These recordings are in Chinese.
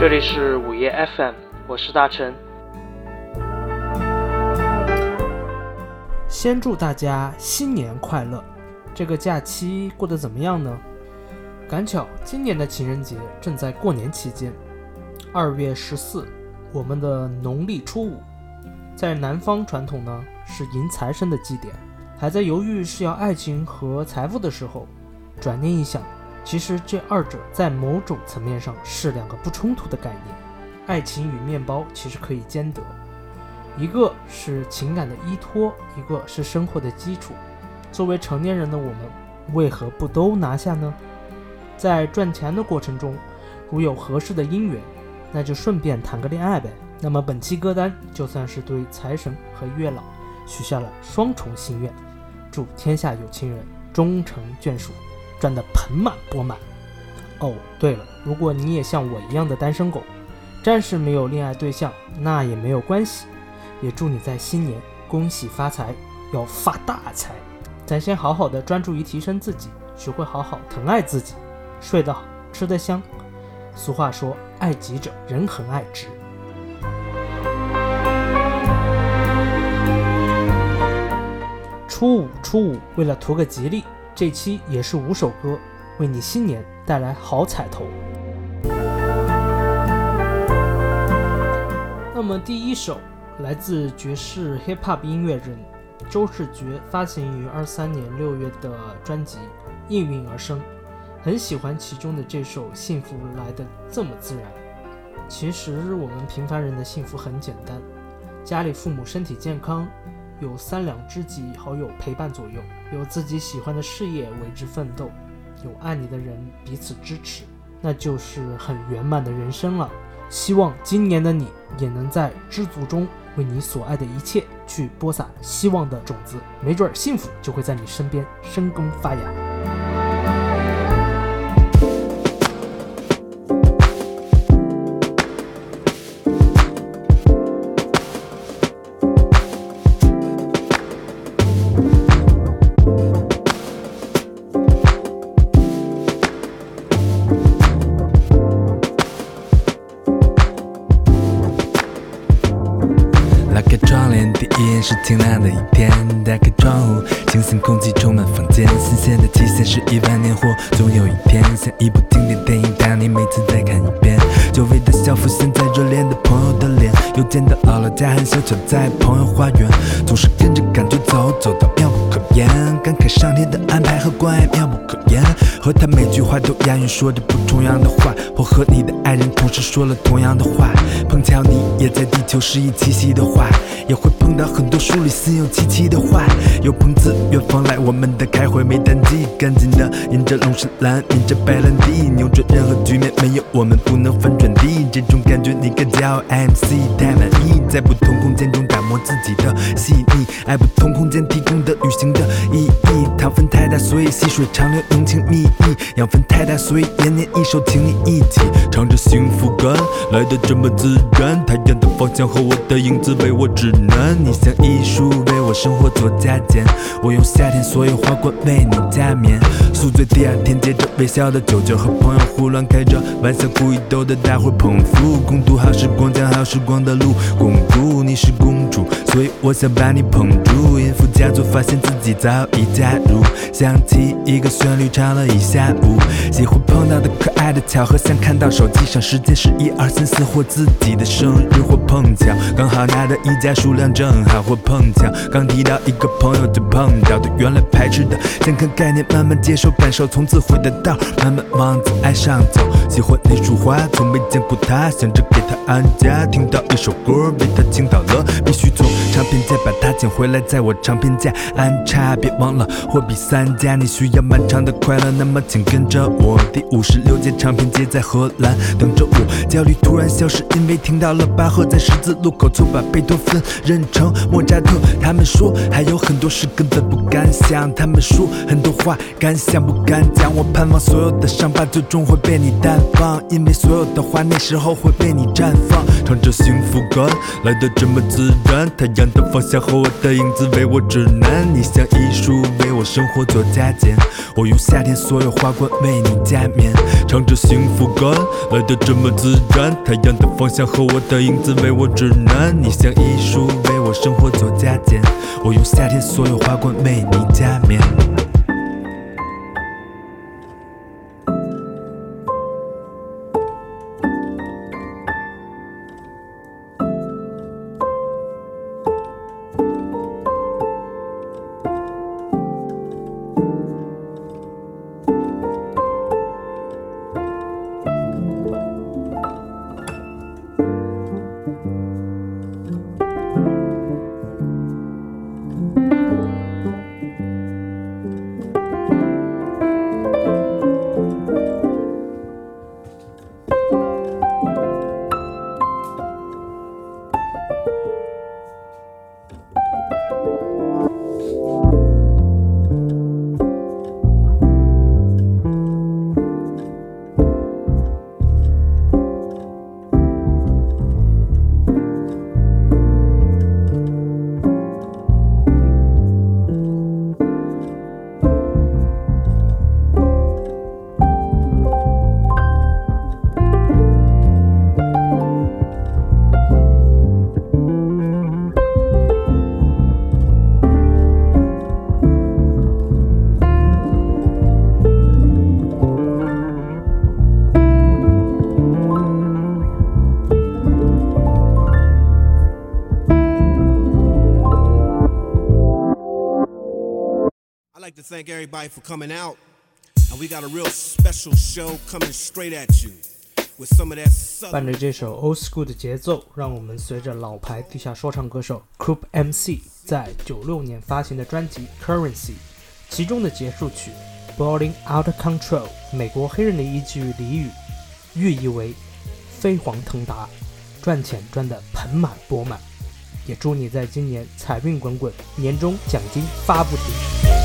这里是午夜 FM，我是大陈。先祝大家新年快乐！这个假期过得怎么样呢？赶巧今年的情人节正在过年期间，二月十四，我们的农历初五，在南方传统呢是迎财神的祭典。还在犹豫是要爱情和财富的时候，转念一想，其实这二者在某种层面上是两个不冲突的概念。爱情与面包其实可以兼得，一个是情感的依托，一个是生活的基础。作为成年人的我们，为何不都拿下呢？在赚钱的过程中，如有合适的姻缘，那就顺便谈个恋爱呗。那么本期歌单就算是对财神和月老许下了双重心愿。祝天下有情人终成眷属，赚得盆满钵满。哦，对了，如果你也像我一样的单身狗，暂时没有恋爱对象，那也没有关系。也祝你在新年恭喜发财，要发大财。咱先好好的专注于提升自己，学会好好疼爱自己，睡得好，吃得香。俗话说，爱己者人恒爱之。初五，初五，为了图个吉利，这期也是五首歌，为你新年带来好彩头。那么第一首来自爵士 hip hop 音乐人周世觉发行于二三年六月的专辑《应运而生》，很喜欢其中的这首《幸福来的这么自然》。其实我们平凡人的幸福很简单，家里父母身体健康。有三两知己好友陪伴左右，有自己喜欢的事业为之奋斗，有爱你的人彼此支持，那就是很圆满的人生了。希望今年的你也能在知足中，为你所爱的一切去播撒希望的种子，没准幸福就会在你身边生根发芽。新空气充满房间。新鲜的期限是一万年，或总有一天，像一部经典电影，当你每次再看一遍，久违的校服现在热恋的朋友的脸，又见到姥姥家很小巧在朋友花园，总是跟着感觉走，走到妙不可言，感慨上天的安排和关爱妙不可言，和他每句话都押韵，说着不重样的话，或和你的爱人同时说了同样的话，碰巧你也在地球适宜栖息的话，也会碰到很。多书里心有戚戚的话，有朋自远方来，我们的开会没淡季，干净的饮着龙舌兰，抿着白兰地，扭转任何局面，没有我们不能翻转地。这种感觉你该叫 MC 太满意，在不同空间中打磨自己的细腻，爱不同空间提供的旅行的意义。糖分太大，所以细水长流，浓情蜜意；养分太大，所以延年益寿，请你一起尝着幸福感，来的这么自然。太阳的方向和我的影子为我指南，你像。艺术我生活做加减，我用夏天所有花冠为你加冕。宿醉第二天，接着微笑的酒劲和朋友胡乱开着玩笑，故意逗得大伙捧腹，共度好时光，将好时光的路巩固。你是公主，所以我想把你捧住。音符加速，发现自己早已加入，想起一个旋律唱了一下午。几乎碰到的可爱的巧合，像看到手机上时间是一二三四，或自己的生日，或碰巧刚好拿的衣架数量正好。或碰巧刚提到一个朋友就碰到的，原来排斥的健康概念，慢慢接受感受，从此回的道，慢慢往自爱上走。喜欢那束花，从没见过他，想着给他安家。听到一首歌被他倾倒了，必须从唱片店把它捡回来，在我唱片架安插。别忘了货比三家，你需要漫长的快乐，那么请跟着我。第五十六届唱片节在荷兰等着我，焦虑突然消失，因为听到了巴赫在十字路口错把贝多芬认成。莫扎特，他们说还有很多事根本不敢想，他们说很多话敢想不敢讲。我盼望所有的伤疤最终会被你淡放，因为所有的花那时候会被你绽放。唱着幸福歌，来的这么自然，太阳的方向和我我的影子为我指南，你像艺术为我生活做加减。我用夏天所有花冠为你加冕，唱着幸福歌来的这么自然。太阳的方向和我的影子为我指南，你像艺术为我生活做加减。我用夏天所有花冠为你加冕。Like to thank everybody for coming out. And we got a real special show coming straight at you with some of that 伴 southern 着这首 old school 的节奏，让我们随着老牌地下说唱歌手 Coop MC 在九六年发行的专辑 Currency，其中的结束曲 Balling Out of Control，美国黑人的一句俚语，寓意为飞黄腾达，赚钱赚得盆满钵满。也祝你在今年财运滚滚，年终奖金发不停。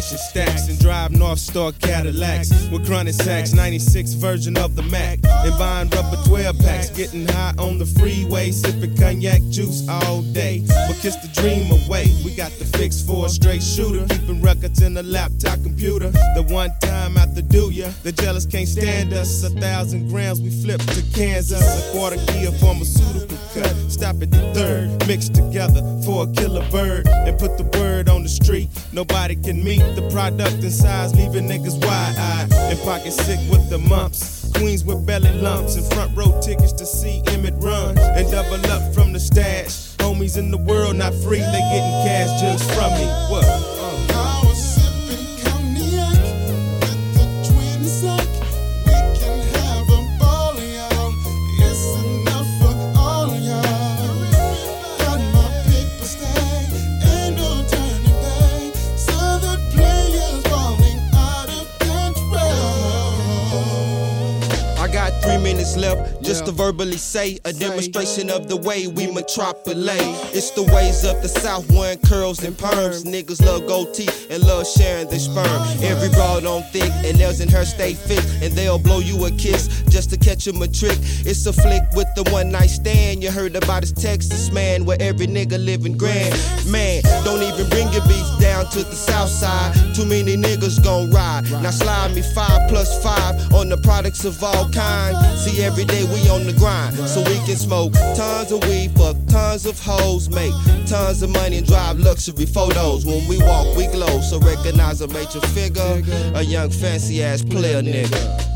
In stacks and drive North Star Cadillacs with chronic sacks, 96 version of the Mac. And buying rubber 12 packs, getting high on the freeway, sipping cognac juice all day. But kiss the dream away. We got the fix for a straight shooter, keeping records in the laptop computer. The one time after do ya, the jealous can't stand us. A thousand grams we flip to Kansas, a quarter key of pharmaceutical cut. Stop at the third, mix together for a killer bird, and put the word on the street. Nobody can meet the product in size, leaving niggas wide eyed and pocket sick with the mumps. Queens with belly lumps and front row tickets to see Emmett run and double up from the stash. Homies in the world not free, they getting cash just from me. What? Just to verbally say a demonstration of the way we metropolate. It's the ways of the South, one curls and perms. Niggas love gold teeth and love sharing their sperm. Every broad on thick and nails in her stay fit, and they'll blow you a kiss just to catch 'em a trick. It's a flick with the one night stand. You heard about his Texas man, where every nigga living grand. Man, don't even bring your beef down to the south side. Too many niggas gon' ride. Now slide me five plus five on the products of all kinds. See, every day we on the grind, so we can smoke tons of weed, fuck tons of hoes, make tons of money and drive luxury photos. When we walk, we glow, so recognize a major figure, a young fancy ass player nigga.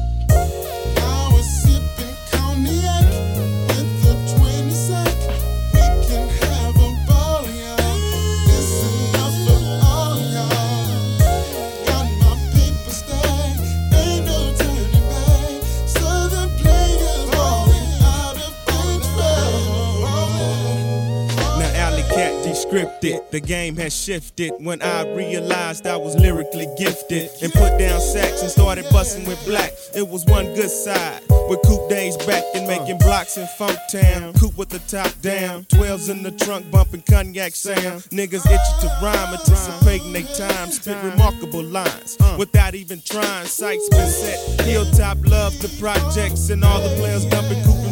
The game has shifted when I realized I was lyrically gifted and put down sacks and started busting with black. It was one good side with Coop days back and making blocks in Funk Town. Coop with the top down, 12s in the trunk bumping cognac sound. Niggas itchy to rhyme, anticipating they time, spit remarkable lines without even trying. Sights been set, Hilltop love the projects and all the players dumping Coop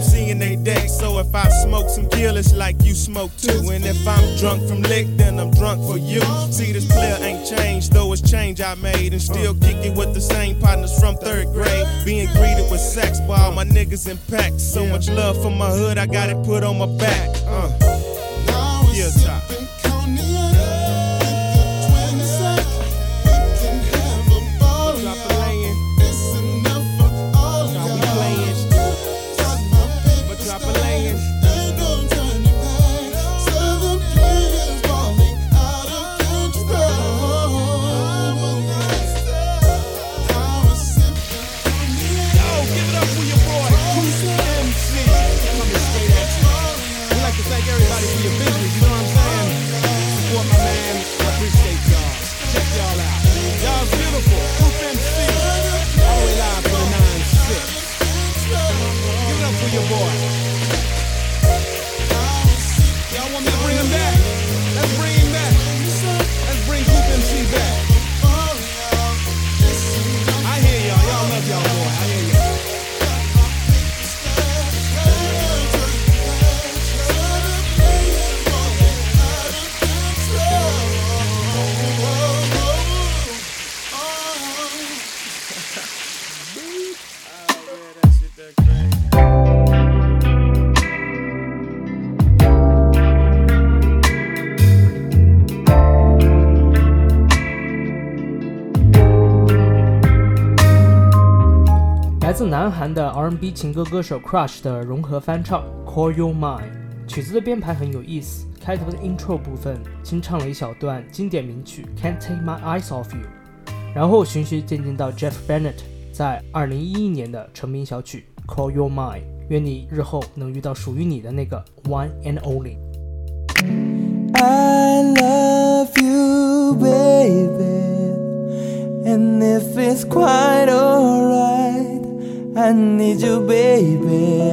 So if I smoke some kill, it's like you smoke too. And if I'm drunk from lick, then I'm drunk for you. See, this player ain't changed, though it's change I made. And still kicking with the same partners from third grade. Being greeted with sex by all my niggas in packs. So much love for my hood, I got it put on my back. Uh. Yeah, top. 来自南韩的 R&B 情歌歌手 Crush 的融合翻唱《Call Your Mine》，曲子的编排很有意思，开头的 intro 部分清唱了一小段经典名曲《Can't Take My Eyes Off You》，然后循序渐进到 Jeff Bennett 在2011年的成名小曲《Call Your Mine》，愿你日后能遇到属于你的那个 One and Only。I love you, baby. And if it's quite alright, I need you, baby,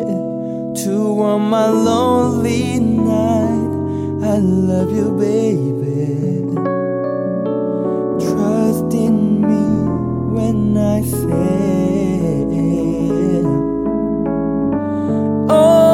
to warm my lonely night. I love you, baby. Trust in me when I say, Oh,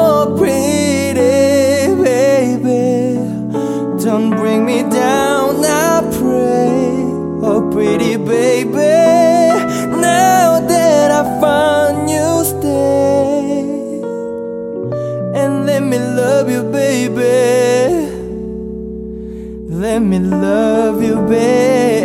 Let me love you, baby.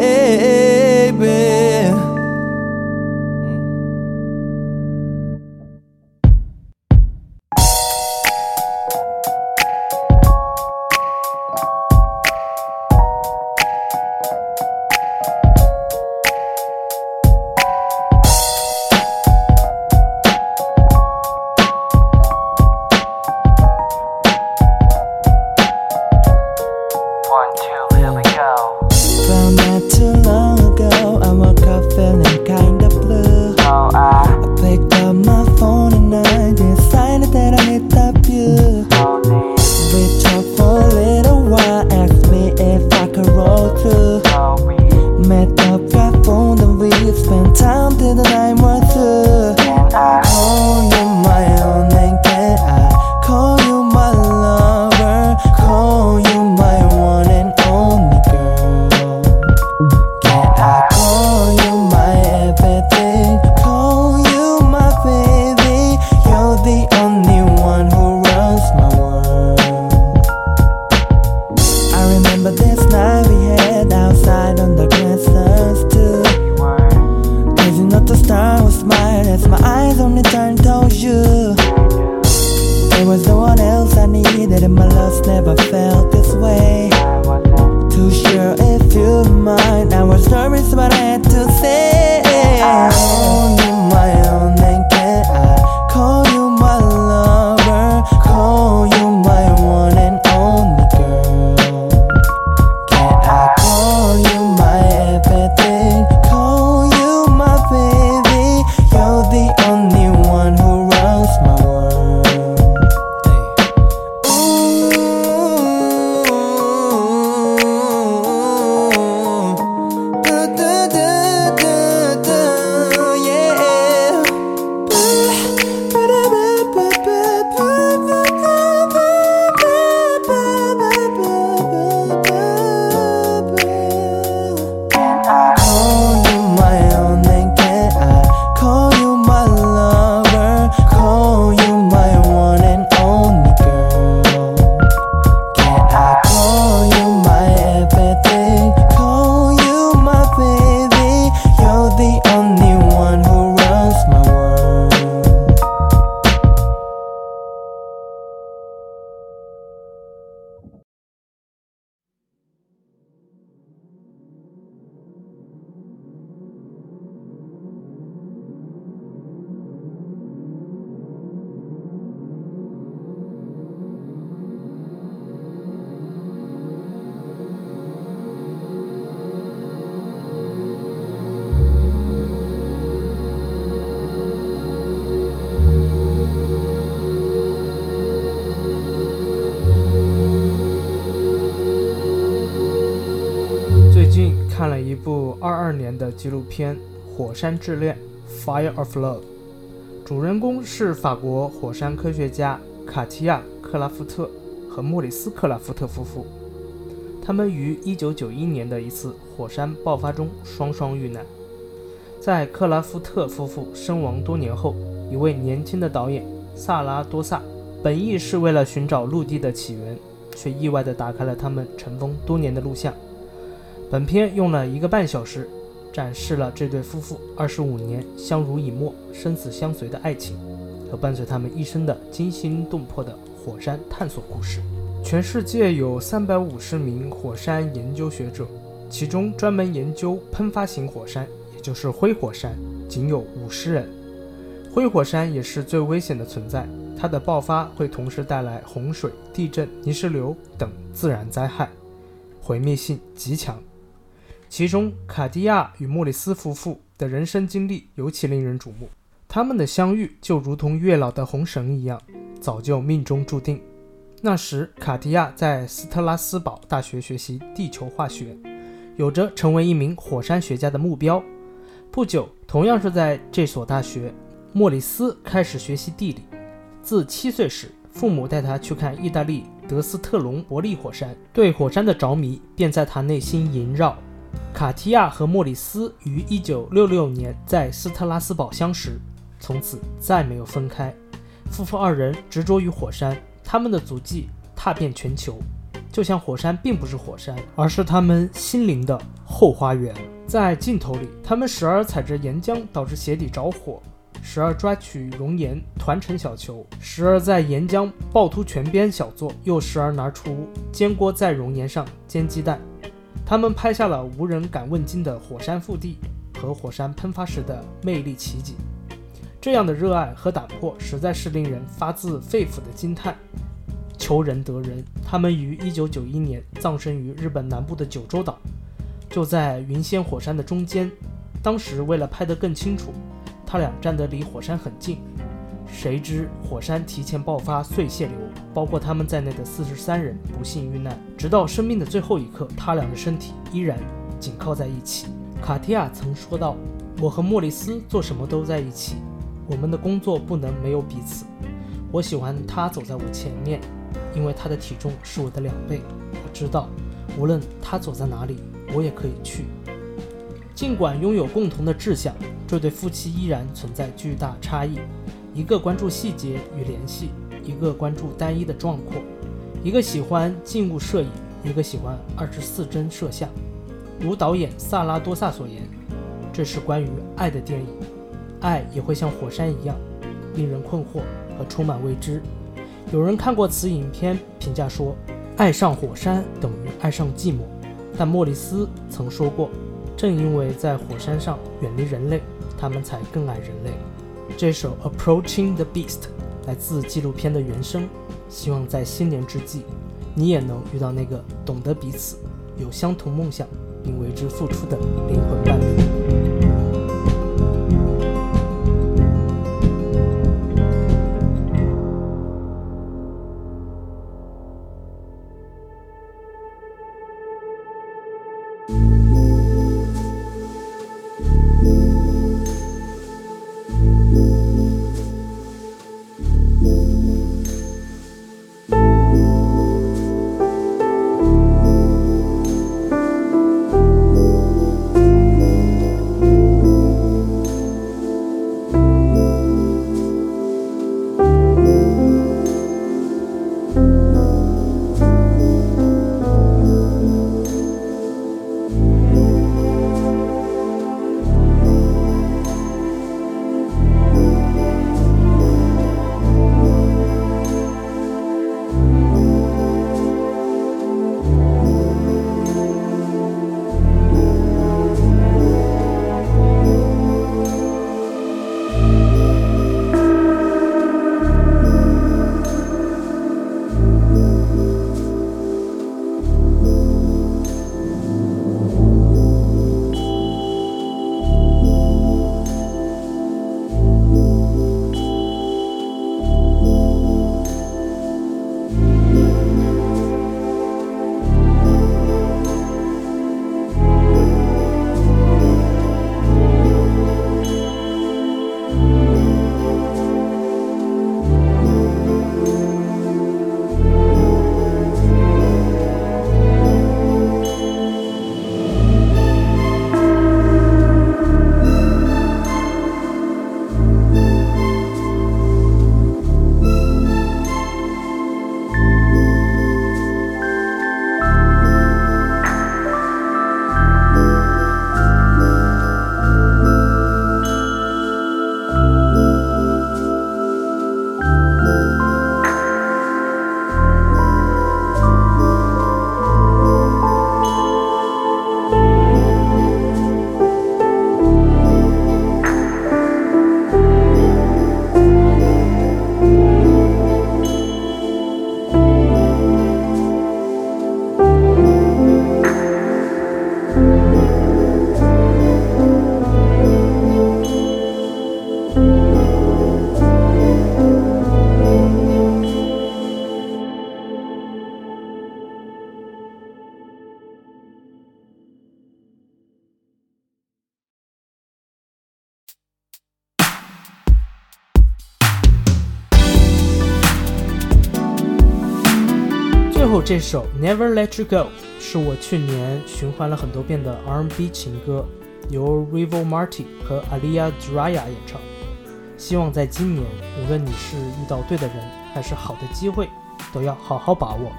smile as my eyes only turned towards you. There was no one else I needed, and my love never felt this way. Too sure if you mind, I was nervous, but I had to say. Oh, 纪录片《火山之恋》（Fire of Love），主人公是法国火山科学家卡提亚·克拉夫特和莫里斯·克拉夫特夫妇。他们于1991年的一次火山爆发中双双遇难。在克拉夫特夫妇身亡多年后，一位年轻的导演萨拉多萨本意是为了寻找陆地的起源，却意外地打开了他们尘封多年的录像。本片用了一个半小时，展示了这对夫妇二十五年相濡以沫、生死相随的爱情，和伴随他们一生的惊心动魄的火山探索故事。全世界有三百五十名火山研究学者，其中专门研究喷发型火山，也就是灰火山，仅有五十人。灰火山也是最危险的存在，它的爆发会同时带来洪水、地震、泥石流等自然灾害，毁灭性极强。其中，卡地亚与莫里斯夫妇的人生经历尤其令人瞩目。他们的相遇就如同月老的红绳一样，早就命中注定。那时，卡地亚在斯特拉斯堡大学学习地球化学，有着成为一名火山学家的目标。不久，同样是在这所大学，莫里斯开始学习地理。自七岁时，父母带他去看意大利德斯特隆伯利火山，对火山的着迷便在他内心萦绕。卡提亚和莫里斯于1966年在斯特拉斯堡相识，从此再没有分开。夫妇二人执着于火山。他们的足迹踏遍全球，就像火山并不是火山，而是他们心灵的后花园。在镜头里，他们时而踩着岩浆导致鞋底着火，时而抓取熔岩团成小球，时而在岩浆暴突泉边小坐，又时而拿出煎锅在熔岩上煎鸡蛋。他们拍下了无人敢问津的火山腹地和火山喷发时的魅力奇景。这样的热爱和胆魄，实在是令人发自肺腑的惊叹。求人得人，他们于1991年葬身于日本南部的九州岛，就在云仙火山的中间。当时为了拍得更清楚，他俩站得离火山很近。谁知火山提前爆发碎屑流，包括他们在内的四十三人不幸遇难。直到生命的最后一刻，他俩的身体依然紧靠在一起。卡提亚曾说道：“我和莫里斯做什么都在一起。”我们的工作不能没有彼此。我喜欢他走在我前面，因为他的体重是我的两倍。我知道，无论他走在哪里，我也可以去。尽管拥有共同的志向，这对夫妻依然存在巨大差异：一个关注细节与联系，一个关注单一的壮阔；一个喜欢静物摄影，一个喜欢二十四帧摄像。如导演萨拉多萨所言，这是关于爱的电影。爱也会像火山一样，令人困惑和充满未知。有人看过此影片，评价说：“爱上火山等于爱上寂寞。”但莫里斯曾说过：“正因为在火山上远离人类，他们才更爱人类。”这首《Approaching the Beast》来自纪录片的原声。希望在新年之际，你也能遇到那个懂得彼此、有相同梦想并为之付出的灵魂伴侣。这首《Never Let You Go》是我去年循环了很多遍的 R&B 情歌，由 Rivo Marti 和 Alia Draya 演唱。希望在今年，无论你是遇到对的人，还是好的机会，都要好好把握。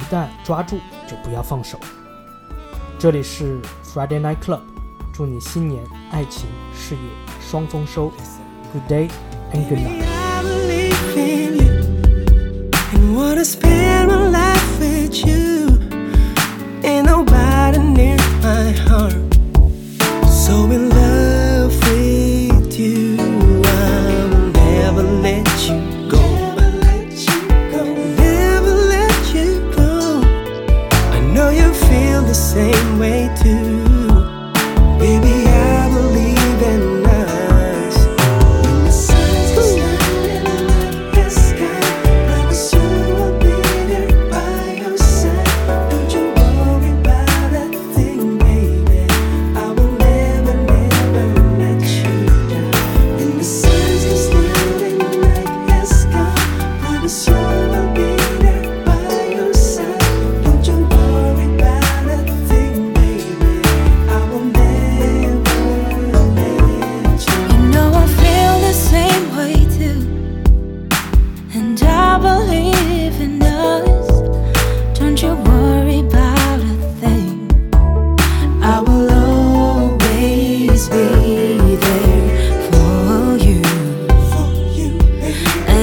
一旦抓住，就不要放手。这里是 Friday Night Club，祝你新年爱情事业双丰收。Good day and good night. but you. Ain't nobody near my heart. So in love.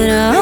that I